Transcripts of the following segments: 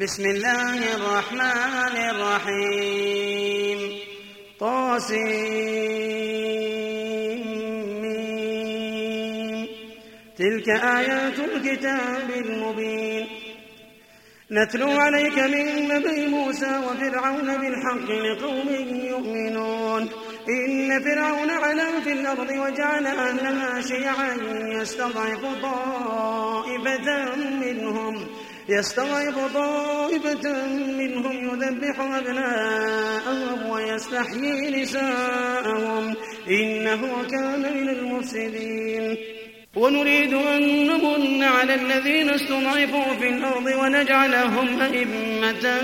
بسم الله الرحمن الرحيم. طاسمين تلك آيات الكتاب المبين. نتلو عليك من نبي موسى وفرعون بالحق لقوم يؤمنون. إن فرعون علا في الأرض وجعل أهلها شيعا يستضعف طائفة منهم. يستضعف طائفة منهم يذبح أبناءهم ويستحيي نساءهم. إنه كان من المفسدين. ونريد أن نمن على الذين استضعفوا في الأرض ونجعلهم أئمة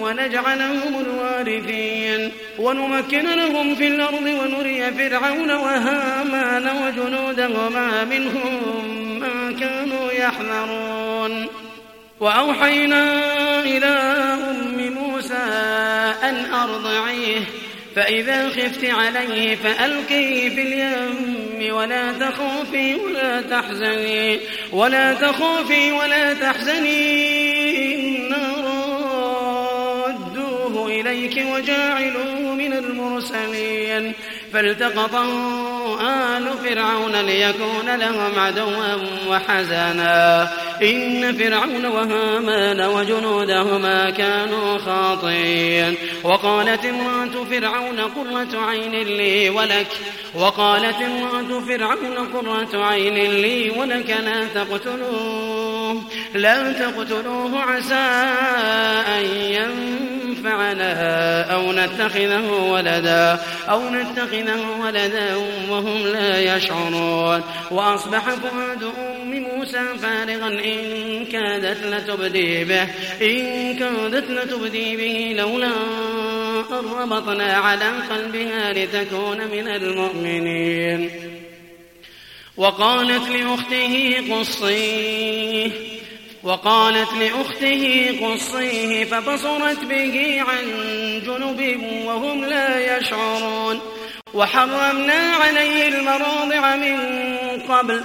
ونجعلهم الوارثين. ونمكن لهم في الأرض ونري فرعون وهامان وجنودهما منهم ما كانوا يحذرون. وأوحينا إلى أم موسى أن أرضعيه فإذا خفت عليه فألقيه في اليم ولا تخافي ولا تحزني ولا تخافي ولا تحزني إنا رادوه إليك وجاعلوه من المرسلين. فالتقطه آل فرعون ليكون لهم عدوا وحزنا. إن فرعون وهامان وجنودهما كانوا خاطئين. وقالت امرأة فرعون قرة عين لي ولك. وقالت امرأة فرعون قرة عين لي ولك لا تقتلوه. لا تقتلوه عسى أن ينفعنا أو نتخذه ولدا. أو نتخذه ولدا وهم لا يشعرون. وأصبح فؤاد أم موسى فارغا إن كادت لتبدي به إن كادت لتبدي به لولا أن ربطنا على قلبها لتكون من المؤمنين. وقالت لأخته قصيه وقالت لأخته قصيه فبصرت به عن جنب وهم لا يشعرون. وحرمنا عليه المراضع من قبل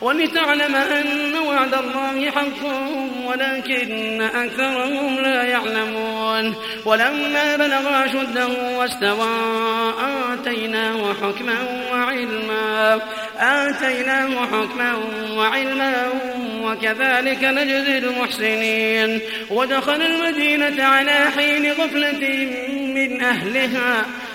ولتعلم أن وعد الله حق ولكن أكثرهم لا يعلمون. ولما بلغ أشده واستوى آتيناه حكما وعلما. آتيناه حكما وعلما وكذلك نجزي المحسنين. ودخل المدينة على حين غفلة من أهلها.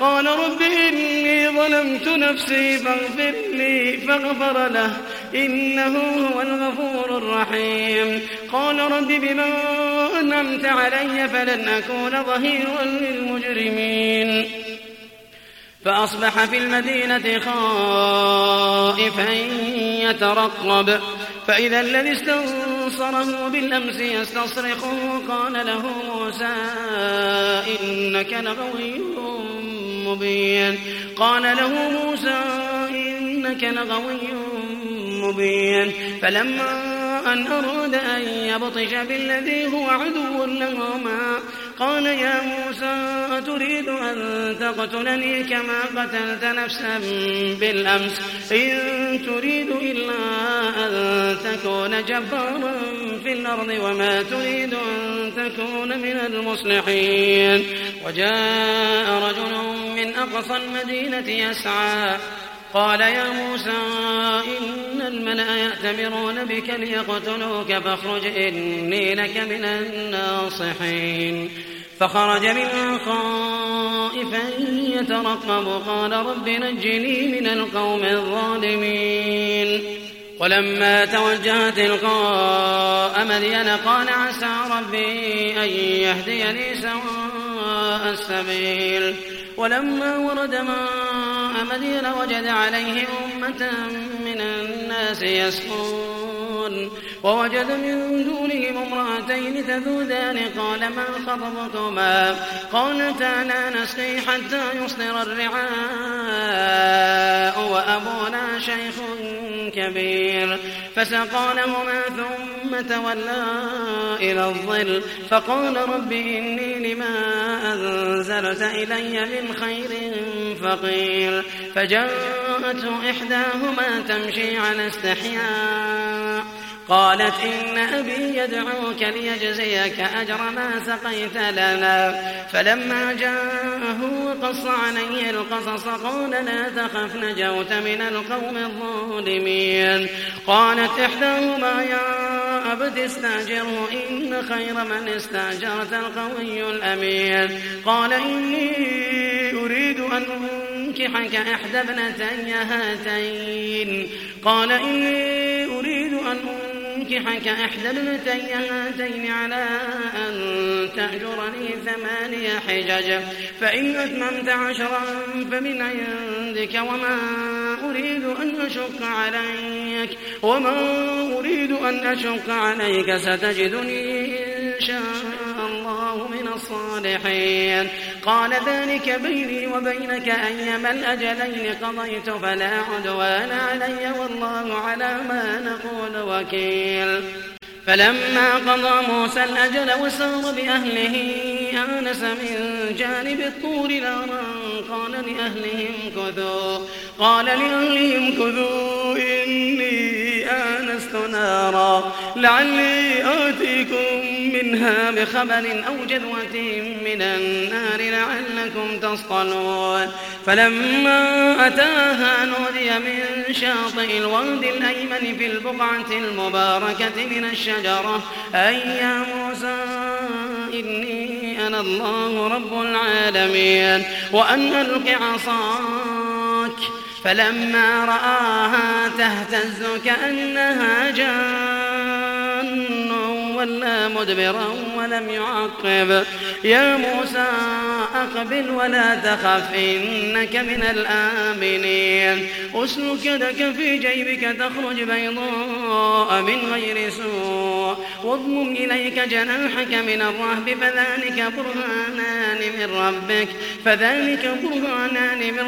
قال رب إني ظلمت نفسي فاغفر لي فاغفر له. إنه هو الغفور الرحيم. قال رب بما أنعمت علي فلن أكون ظهيرا للمجرمين. فأصبح في المدينة خائفا يترقب. فإذا الذي استنصره بالأمس يستصرخه قال له موسى إنك لغوي مبين. قال له موسى إنك لغوي مبين. فلما أن أراد أن يبطش بالذي هو عدو لهما قال يا موسى أتريد أن تقتلني كما قتلت نفسا بالأمس؟ إن تريد إلا أن تكون جبارا في الأرض وما تريد أن تكون من المصلحين. وجاء رجل من أقصى المدينة يسعى. قال يا موسى إن الملأ يأتمرون بك ليقتلوك فاخرج إني لك من الناصحين. فخرج منها خائفا يترقب قال رب نجني من القوم الظالمين. ولما توجه تلقاء مدين قال عسى ربي أن يهديني سواء السبيل. ولما ورد ماء مدين وجد عليه أمة من الناس يسقون. ووجد من دونهم امرأتين تذودان. قال ما خطبكما؟ قالتا لا نسقي حتى يصدر الرعاء وأبونا شيخ كبير. فسقى لهما ثم تولى إلى الظل. فقال رب إني لما أنزلت إلي من خير فقير. فجاءته إحداهما تمشي على استحياء. قالت إن أبي يدعوك ليجزيك أجر ما سقيت لنا. فلما جاءه وقص عليه القصص قال لا تخف نجوت من القوم الظالمين. قالت إحداهما يا أبت استاجره إن خير من استأجرت القوي الأمين. قال إني أريد أن أنكحك إحدى ابنتي هاتين. قال إني أريد أن أنكحك إحدى ابنتي هاتين على أن تأجرني ثماني حجج. فإن أتممت عشرا فمن عندك وما أريد أن أشق عليك. وما أريد أن أشق عليك ستجدني إن شاء الله من الصالحين. قال ذلك بيني وبينك أيما الأجلين قضيت فلا عدوان علي والله على ما نقول وكيل. فلما قضى موسى الأجل وسار بأهله آنس من جانب الطور نارا قال لأهلهم كثوا قال لأهلهم كثوا إني آنست نارا؟ لعلي آتيكم منها بخبر أو جذوة من النار لعلكم تصطلون. فلما أتاها نودي من شاطئ الواد الأيمن في البقعة المباركة من الشجرة أي يا موسى إني أنا الله رب العالمين. وأن ألق عصاك فلما رآها تهتز كأنها جان ولا مدبرا ولم يعقب. يا موسى أقبل ولا تخف إنك من الآمنين. أسلك يدك في جيبك تخرج بيضاء من غير سوء. واضمم إليك جناحك من الرهب فذلك برهانان من ربك. فذلك برهانان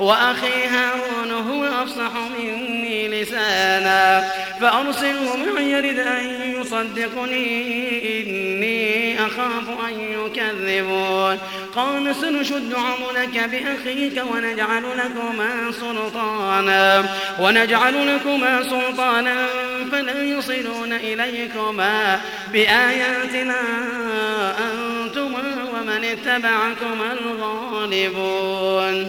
وأخي هارون هو أفصح مني لسانا فأرسله معي يرد أن يصدقني إني أخاف أن يكذبون. قال سنشد عضلك بأخيك ونجعل لكما سلطانا ونجعل لكما سلطانا فلا يصلون إليكما بآياتنا أنتما ومن اتبعكما الغالبون.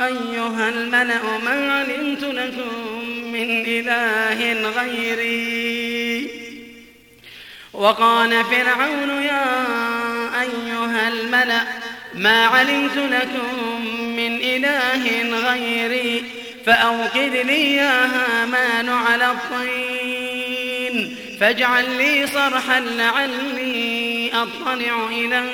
أيها الملأ ما علمت لكم من إله غيري. وقال فرعون يا أيها الملأ ما علمت لكم من إله غيري. فأوقد لي يا هامان على الطين. فاجعل لي صرحا لعلي أطلع إلى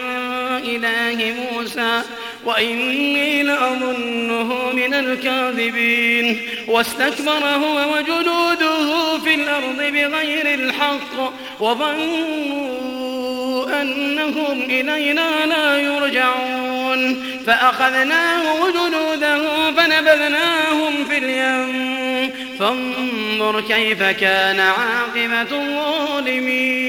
إله موسى. وإني لأظنه من الكاذبين. واستكبر هو وجنوده في الأرض بغير الحق وظنوا أنهم إلينا لا يرجعون. فأخذناه وجنوده فنبذناهم في اليم. فانظر كيف كان عاقبة الظالمين.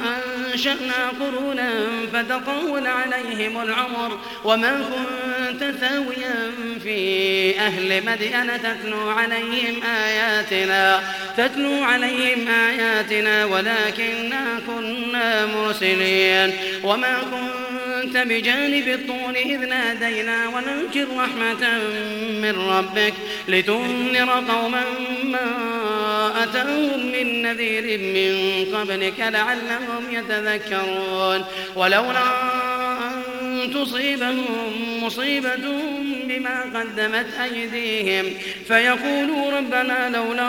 أنشأنا قرونا فتطول عليهم العمر وما كنت ثاويا في أهل مدين تتلو عليهم آياتنا تتلو عليهم آياتنا ولكننا كنا مرسلين. وما كنت بجانب الطول إذ نادينا ولكن رحمة من ربك لتنذر قوما ما أتاهم من نذير من قبلك لعلهم يتذكرون. ولولا أن تصيبهم مصيبة بما قدمت أيديهم فيقولوا ربنا لولا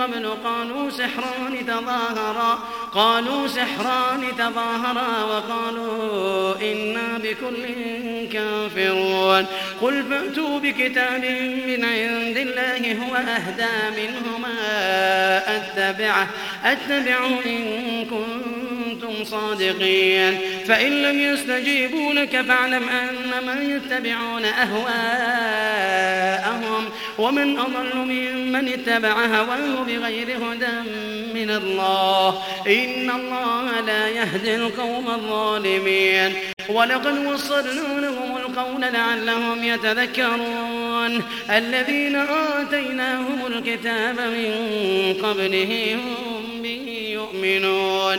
قبل قالوا سحران تظاهرا قالوا سحران تظاهرا وقالوا إنا بكل كافرون. قل فأتوا بكتاب من عند الله هو أهدى منهما أتبعه أتبعه إن كنتم كنتم صادقين. فإن لم يستجيبوا لك فاعلم أنما يتبعون أهواءهم ومن أضل ممن اتبع هواه بغير هدى من الله. إن الله لا يهدي القوم الظالمين. ولقد وصلنا لهم القول لعلهم يتذكرون. الذين آتيناهم الكتاب من قبله هم به يؤمنون.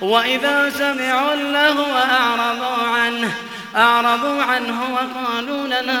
وإذا سمعوا اللهو أعرضوا عنه أعرضوا عنه وقالوا لنا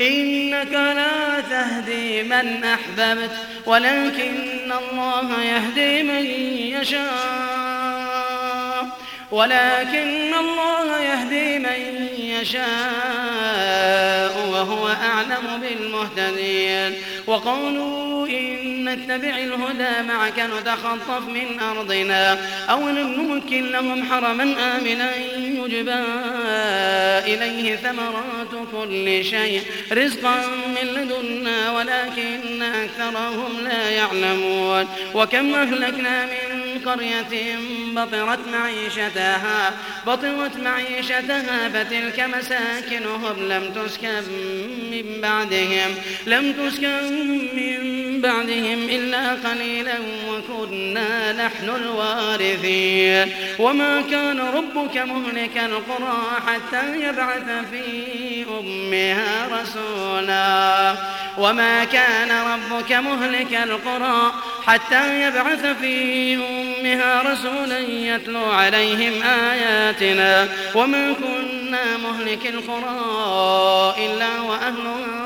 إنك لا تهدي من أحببت ولكن الله يهدي من يشاء ولكن الله يهدي من يشاء وهو أعلم بالمهتدين. وقالوا إن نتبع الهدى معك نتخطف من أرضنا. أو نمكن لهم حرما آمنا يجبى إليه ثمرات كل شيء. رزقا من لدنا ولكن أكثرهم لا يعلمون. وكم أهلكنا من قرية بطرت معيشتها بطرت معيشتها فتلك مساكنهم لم تسكن من بعدهم لم تسكن من بعدهم إلا قليلا وكنا نحن الوارثين. وما كان ربك مهلك القرى حتى يبعث في أمها رسولا. وما كان ربك مهلك القرى حتى يبعث في أمها رسولا يتلو عليهم آياتنا. وما كنا مهلك القرى إلا وأهلها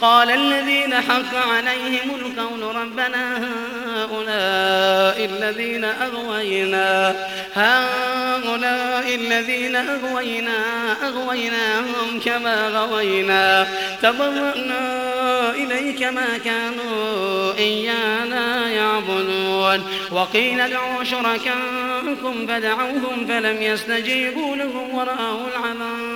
قال الذين حق عليهم القول ربنا هؤلاء الذين أغوينا هؤلاء الذين أغوينا أغويناهم كما غوينا. تبرأنا إليك ما كانوا إيانا يعبدون. وقيل ادعوا شركاءكم فدعوهم فلم يستجيبوا لهم ورأوا العذاب.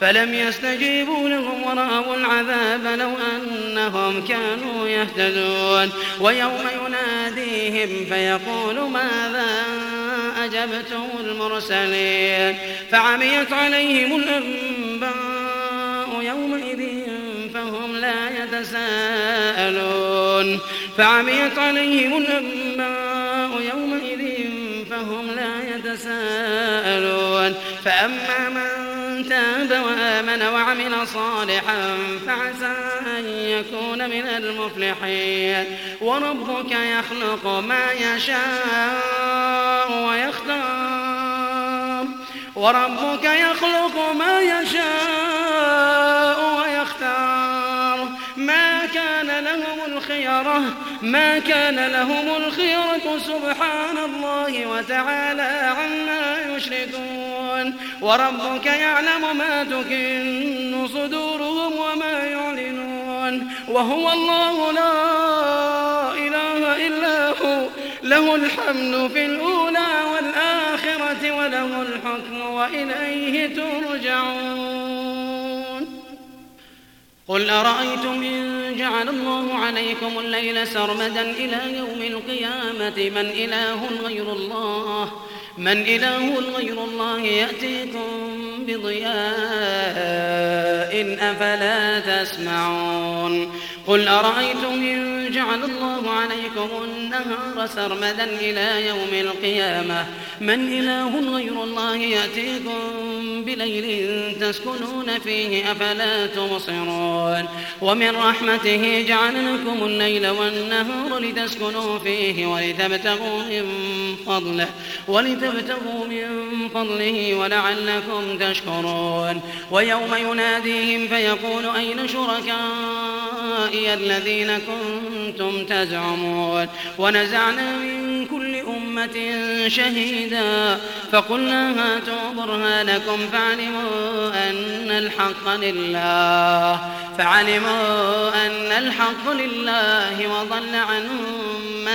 فلم يستجيبوا لهم ورأوا العذاب لو أنهم كانوا يهتدون. ويوم يناديهم فيقول ماذا أجبتم المرسلين؟ فعميت عليهم الأنباء يومئذ فهم لا يتساءلون. فعميت عليهم الأنباء يومئذ فهم لا يتساءلون. فأما من تاب وآمن وعمل صالحا فعسى أن يكون من المفلحين. وربك يخلق ما يشاء ويختار. وربك يخلق ما يشاء ويختار. ما كان لهم الخيرة ما كان لهم الخيرة سبحان الله وتعالى عما يشركون وربك يعلم ما تكن صدورهم وما يعلنون. وهو الله لا إله إلا هو. له الحمد في الأولى والآخرة وله الحكم وإليه ترجعون. قل أرأيتم إن جعل الله عليكم الليل سرمدا إلى يوم القيامة من إله غير الله؟ من إله غير الله يأتيكم بضياء أفلا تسمعون قل أرأيتم إن جعل الله عليكم النهار سرمدا إلى يوم القيامة. من إله غير الله يأتيكم بليل تسكنون فيه أفلا تبصرون. ومن رحمته جعل لكم الليل والنهار لتسكنوا فيه ولتبتغوا من فضله ولتبتغوا من فضله ولعلكم تشكرون. ويوم يناديهم فيقول أين شركائي الذين كنتم تزعمون. ونزعنا من كل أمة شهيدا. فقلنا هاتوا برهانكم فعلموا أن الحق لله. فعلموا أن الحق لله وضل عنهم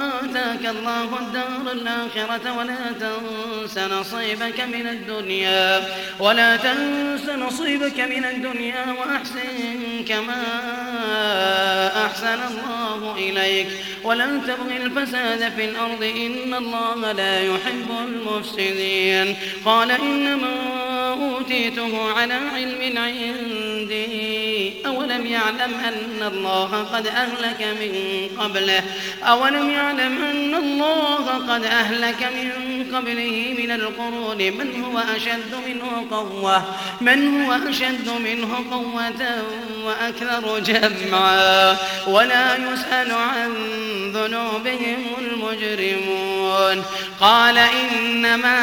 آتاك الله الدار الآخرة ولا تنس نصيبك من الدنيا. ولا تنس نصيبك من الدنيا وأحسن كما أحسن الله إليك. ولا تبغي الفساد في الأرض إن الله لا يحب المفسدين. قال إنما أوتيته على علم عندي. أولم يعلم أن الله قد أهلك من قبله؟ أولم يعلم أن الله قد أهلك من قبله من القرون؟ من هو أشد منه قوة؟ من هو أشد منه قوة وأكثر جمعا؟ ولا يسأل عن ذنوبهم المجرمون. قال إنما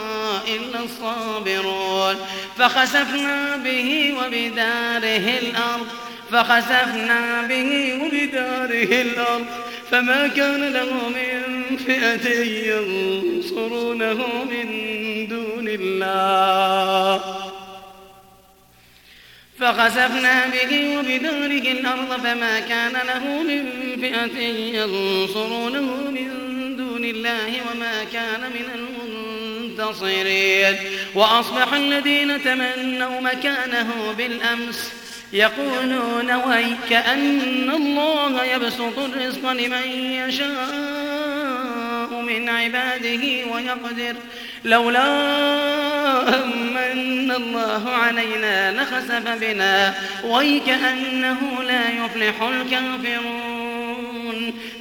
إلا الصابرون. فخسفنا به وبداره الأرض. فخسفنا به وبداره الأرض. فما كان له من فئة ينصرونه من دون الله. فخسفنا به وبداره الأرض. فما كان له من فئة ينصرونه من دون الله. وما كان من المنتصرين وأصبح الذين تمنوا مكانه بالأمس يقولون ويك أن الله يبسط الرزق لمن يشاء من عباده ويقدر. لولا أمن الله علينا لخسف بنا. ويكأنه لا يفلح الكافرون.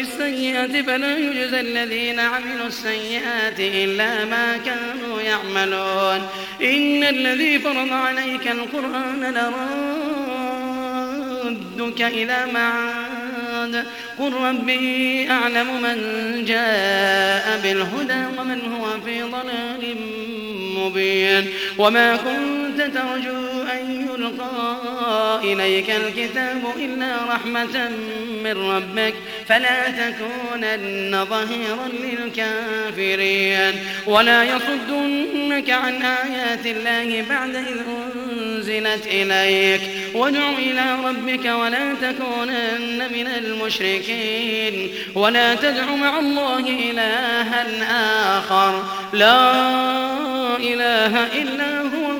بالسيئة فلا يجزى الذين عملوا السيئات إلا ما كانوا يعملون. إن الذي فرض عليك القرآن لراد يردك إلى معاد. قل ربي أعلم من جاء بالهدى ومن هو في ضلال مبين. وما كنت ترجو يلقى إليك الكتاب إلا رحمة من ربك فلا تكونن ظهيرا للكافرين. ولا يصدنك عن آيات الله بعد إذ أنزلت إليك. وادع إلى ربك ولا تكونن من المشركين. ولا تدع مع الله إلها آخر. لا إله إلا هو